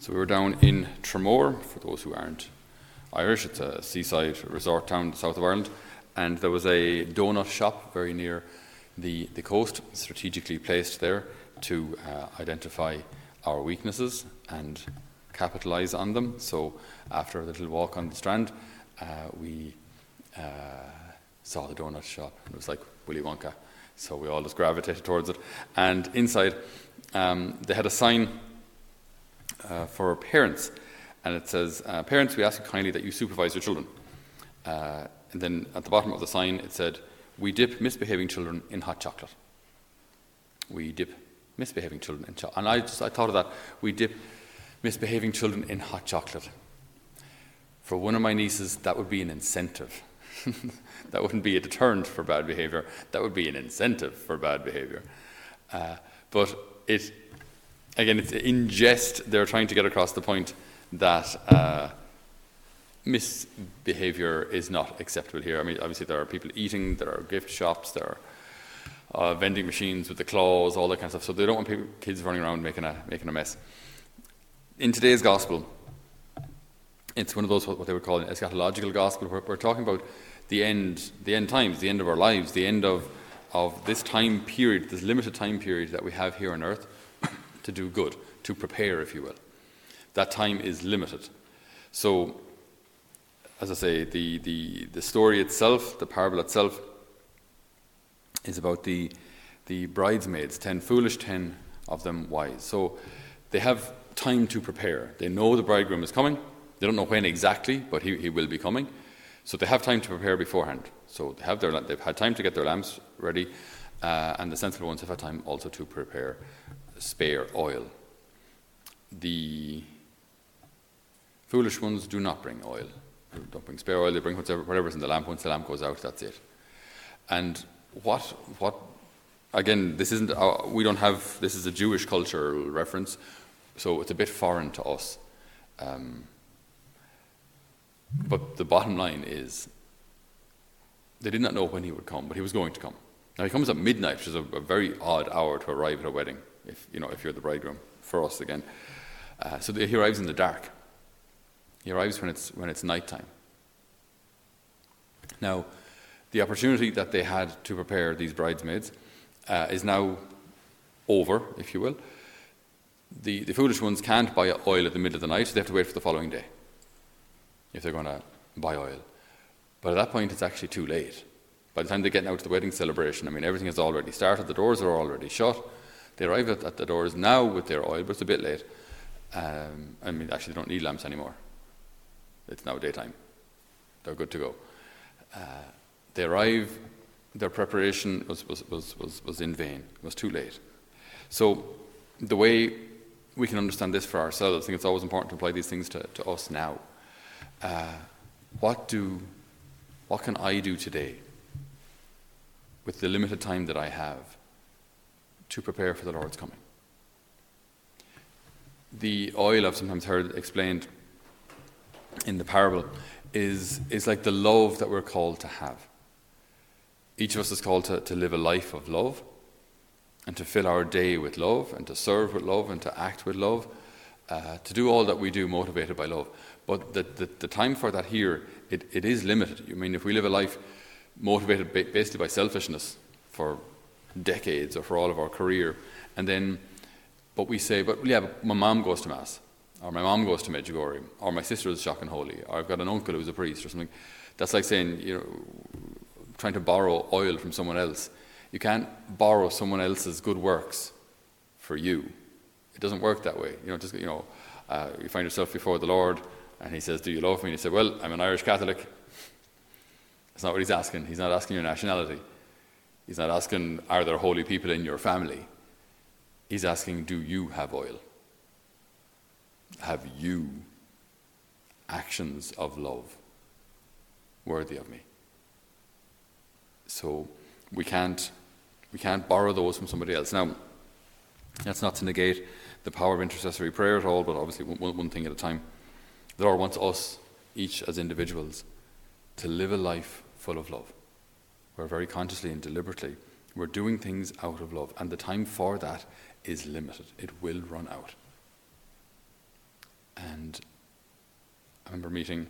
So we were down in Tramore, for those who aren't Irish, it's a seaside resort town in the south of Ireland, and there was a donut shop very near the, the coast, strategically placed there to uh, identify our weaknesses and capitalize on them. So after a little walk on the strand, uh, we uh, saw the donut shop, and it was like Willy Wonka. So we all just gravitated towards it. And inside, um, they had a sign uh, for parents, and it says, uh, Parents, we ask you kindly that you supervise your children. Uh, and then at the bottom of the sign, it said, We dip misbehaving children in hot chocolate. We dip misbehaving children in chocolate. And I, just, I thought of that. We dip misbehaving children in hot chocolate. For one of my nieces, that would be an incentive. that wouldn't be a deterrent for bad behavior, that would be an incentive for bad behavior. Uh, but it, again, it's in jest, they're trying to get across the point that uh, misbehavior is not acceptable here. I mean, obviously, there are people eating, there are gift shops, there are uh, vending machines with the claws, all that kind of stuff. So they don't want people, kids running around making a, making a mess. In today's gospel, it's one of those what they would call an eschatological gospel. We're, we're talking about the end, the end times, the end of our lives, the end of, of this time period, this limited time period that we have here on earth to do good, to prepare, if you will. That time is limited. So, as I say, the, the, the story itself, the parable itself, is about the, the bridesmaids, ten foolish, ten of them wise. So they have time to prepare. They know the bridegroom is coming. They don't know when exactly, but he, he will be coming. So they have time to prepare beforehand. So they have their, they've had time to get their lamps ready, uh, and the sensible ones have had time also to prepare spare oil. The foolish ones do not bring oil. They don't bring spare oil, they bring whatever, whatever's in the lamp. Once the lamp goes out, that's it. And what, what again, this isn't, our, we don't have, this is a Jewish cultural reference, so it's a bit foreign to us. Um, but the bottom line is, they did not know when he would come, but he was going to come. Now he comes at midnight, which is a, a very odd hour to arrive at a wedding, if you know if you're the bridegroom. For us again, uh, so he arrives in the dark. He arrives when it's when it's nighttime. Now, the opportunity that they had to prepare these bridesmaids uh, is now over, if you will. The, the foolish ones can't buy oil at the middle of the night, so they have to wait for the following day if they're going to buy oil. But at that point, it's actually too late. By the time they get out to the wedding celebration, I mean, everything has already started, the doors are already shut. They arrive at, at the doors now with their oil, but it's a bit late. Um, I mean, actually, they don't need lamps anymore. It's now daytime. They're good to go. Uh, they arrive, their preparation was, was, was, was, was in vain, it was too late. So, the way we can understand this for ourselves, I think it's always important to apply these things to, to us now. Uh, what, do, what can I do today with the limited time that I have to prepare for the Lord's coming? The oil I've sometimes heard explained in the parable is, is like the love that we're called to have. Each of us is called to, to live a life of love and to fill our day with love and to serve with love and to act with love, uh, to do all that we do motivated by love. But the, the, the time for that here, it, it is limited. I mean, if we live a life motivated basically by selfishness for decades or for all of our career, and then, but we say, but yeah, but my mom goes to Mass, or my mom goes to Medjugorje, or my sister is shock and holy, or I've got an uncle who's a priest or something. That's like saying, you know, trying to borrow oil from someone else. You can't borrow someone else's good works for you. It doesn't work that way. You know, just you know, uh, you find yourself before the Lord, and He says, "Do you love me?" And you say, "Well, I'm an Irish Catholic." That's not what He's asking. He's not asking your nationality. He's not asking, "Are there holy people in your family?" He's asking, "Do you have oil? Have you actions of love worthy of me?" So we can't, we can't borrow those from somebody else. Now, that's not to negate the power of intercessory prayer at all, but obviously one, one thing at a time. The Lord wants us, each as individuals, to live a life full of love. Where very consciously and deliberately we're doing things out of love, and the time for that is limited. It will run out. And I remember meeting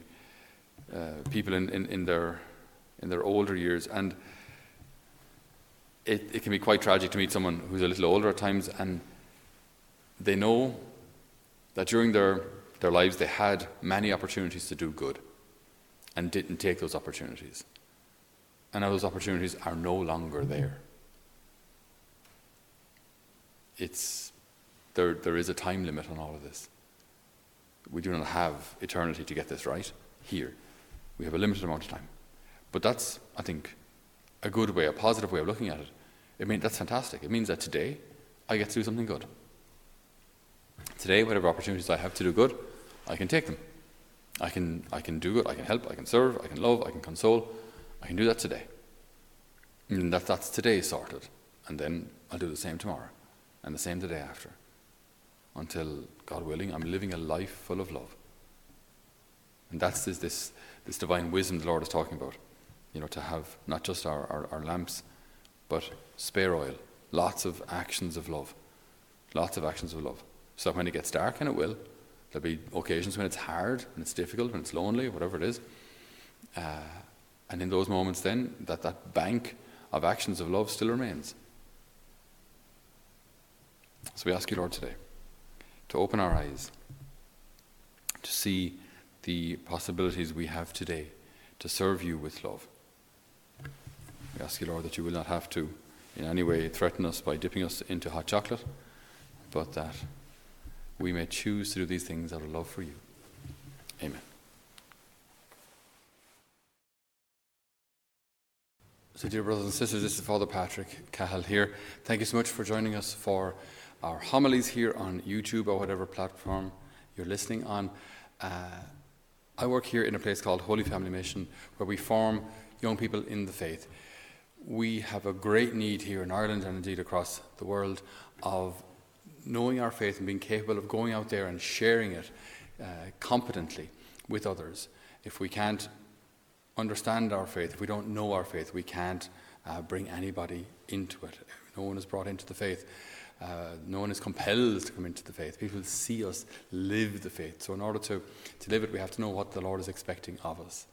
uh, people in, in, in, their, in their older years, and it, it can be quite tragic to meet someone who's a little older at times, and they know that during their, their lives they had many opportunities to do good and didn't take those opportunities. And now those opportunities are no longer mm-hmm. there. It's, there, there is a time limit on all of this. We do not have eternity to get this right here. We have a limited amount of time. But that's, I think, a good way, a positive way of looking at it. It means that's fantastic. It means that today I get to do something good. Today, whatever opportunities I have to do good, I can take them. I can, I can do good, I can help, I can serve, I can love, I can console. I can do that today. And that, that's today sorted. And then I'll do the same tomorrow and the same the day after. Until, God willing, I'm living a life full of love. And that's this, this, this divine wisdom the Lord is talking about. You know, to have not just our, our, our lamps, but spare oil. Lots of actions of love. Lots of actions of love. So when it gets dark, and it will, there'll be occasions when it's hard, and it's difficult, when it's lonely, whatever it is. Uh, and in those moments, then, that, that bank of actions of love still remains. So we ask you, Lord, today to open our eyes to see the possibilities we have today to serve you with love. We ask you, Lord, that you will not have to in any way threaten us by dipping us into hot chocolate, but that we may choose to do these things out of love for you. Amen. So, dear brothers and sisters, this is Father Patrick Cahill here. Thank you so much for joining us for our homilies here on YouTube or whatever platform you're listening on. Uh, I work here in a place called Holy Family Mission where we form young people in the faith. We have a great need here in Ireland and indeed across the world of knowing our faith and being capable of going out there and sharing it uh, competently with others. If we can't understand our faith, if we don't know our faith, we can't uh, bring anybody into it. No one is brought into the faith. Uh, no one is compelled to come into the faith. People see us live the faith. So, in order to, to live it, we have to know what the Lord is expecting of us.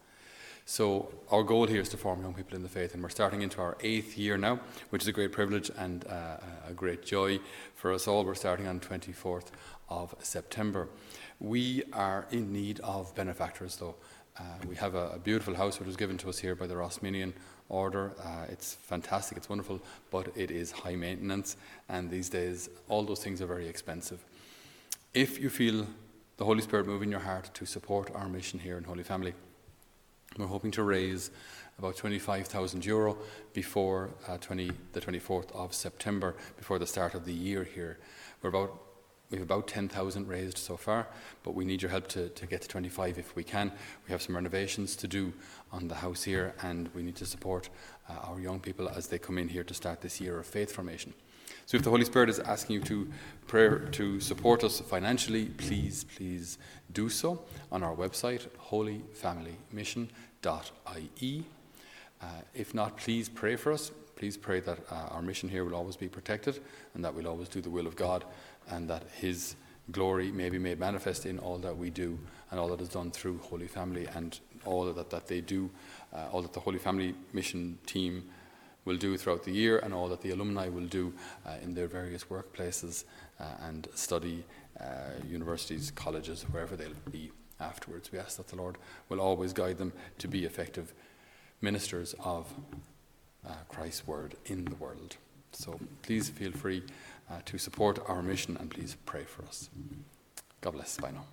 So, our goal here is to form young people in the faith, and we're starting into our eighth year now, which is a great privilege and uh, a great joy for us all. We're starting on 24th of September. We are in need of benefactors, though. Uh, we have a, a, beautiful house which was given to us here by the Rosminian order. Uh, it's fantastic, it's wonderful, but it is high maintenance, and these days all those things are very expensive. If you feel the Holy Spirit move in your heart to support our mission here in Holy Family, we're hoping to raise about 25,000 euro before uh, 20, the 24th of September, before the start of the year here. We're about we have about 10,000 raised so far, but we need your help to, to get to 25 if we can. We have some renovations to do on the house here, and we need to support uh, our young people as they come in here to start this year of faith formation. So, if the Holy Spirit is asking you to pray to support us financially, please, please do so on our website, holyfamilymission.ie. Uh, if not, please pray for us. Please pray that uh, our mission here will always be protected and that we'll always do the will of God and that His glory may be made manifest in all that we do and all that is done through Holy Family and all that, that they do, uh, all that the Holy Family mission team will do throughout the year and all that the alumni will do uh, in their various workplaces uh, and study uh, universities, colleges, wherever they'll be afterwards. We ask that the Lord will always guide them to be effective ministers of uh, Christ's word in the world. So please feel free uh, to support our mission and please pray for us. God bless. Bye now.